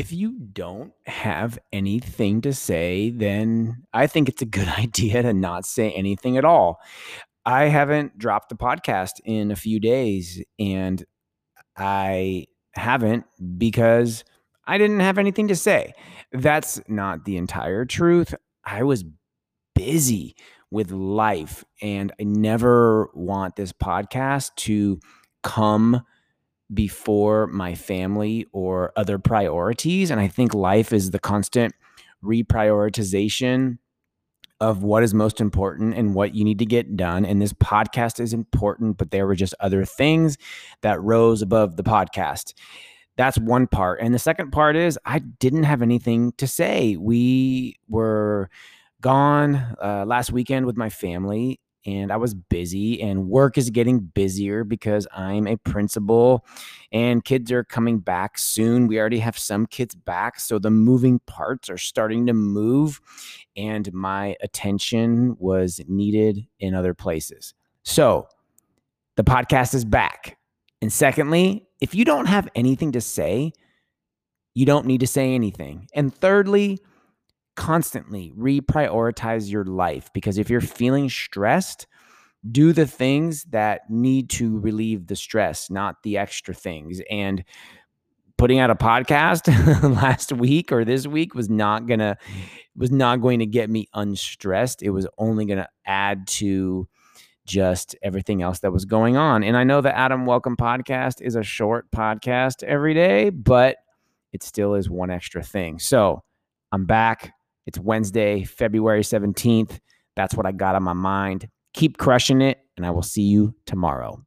if you don't have anything to say, then I think it's a good idea to not say anything at all. I haven't dropped the podcast in a few days, and I haven't because I didn't have anything to say. That's not the entire truth. I was busy with life, and I never want this podcast to come before my family or other priorities. And I think life is the constant reprioritization of what is most important and what you need to get done. And this podcast is important, but there were just other things that rose above the podcast. That's one part. And the second part is I didn't have anything to say. We were gone uh, last weekend with my family and I was busy, and work is getting busier because I'm a principal and kids are coming back soon. We already have some kids back, so the moving parts are starting to move, and my attention was needed in other places. So the podcast is back. And secondly, if you don't have anything to say, you don't need to say anything. And thirdly, constantly reprioritize your life because if you're feeling stressed, do the things that need to relieve the stress, not the extra things. And putting out a podcast last week or this week was not gonna was not going to get me unstressed. It was only gonna add to just everything else that was going on. And I know the Adam Welcome podcast is a short podcast every day, but it still is one extra thing. So I'm back. It's Wednesday, February 17th. That's what I got on my mind. Keep crushing it, and I will see you tomorrow.